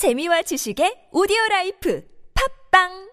재미와 지식의 오디오 라이프. 팝빵